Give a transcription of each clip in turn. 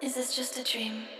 Is this just a dream?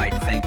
night. Thank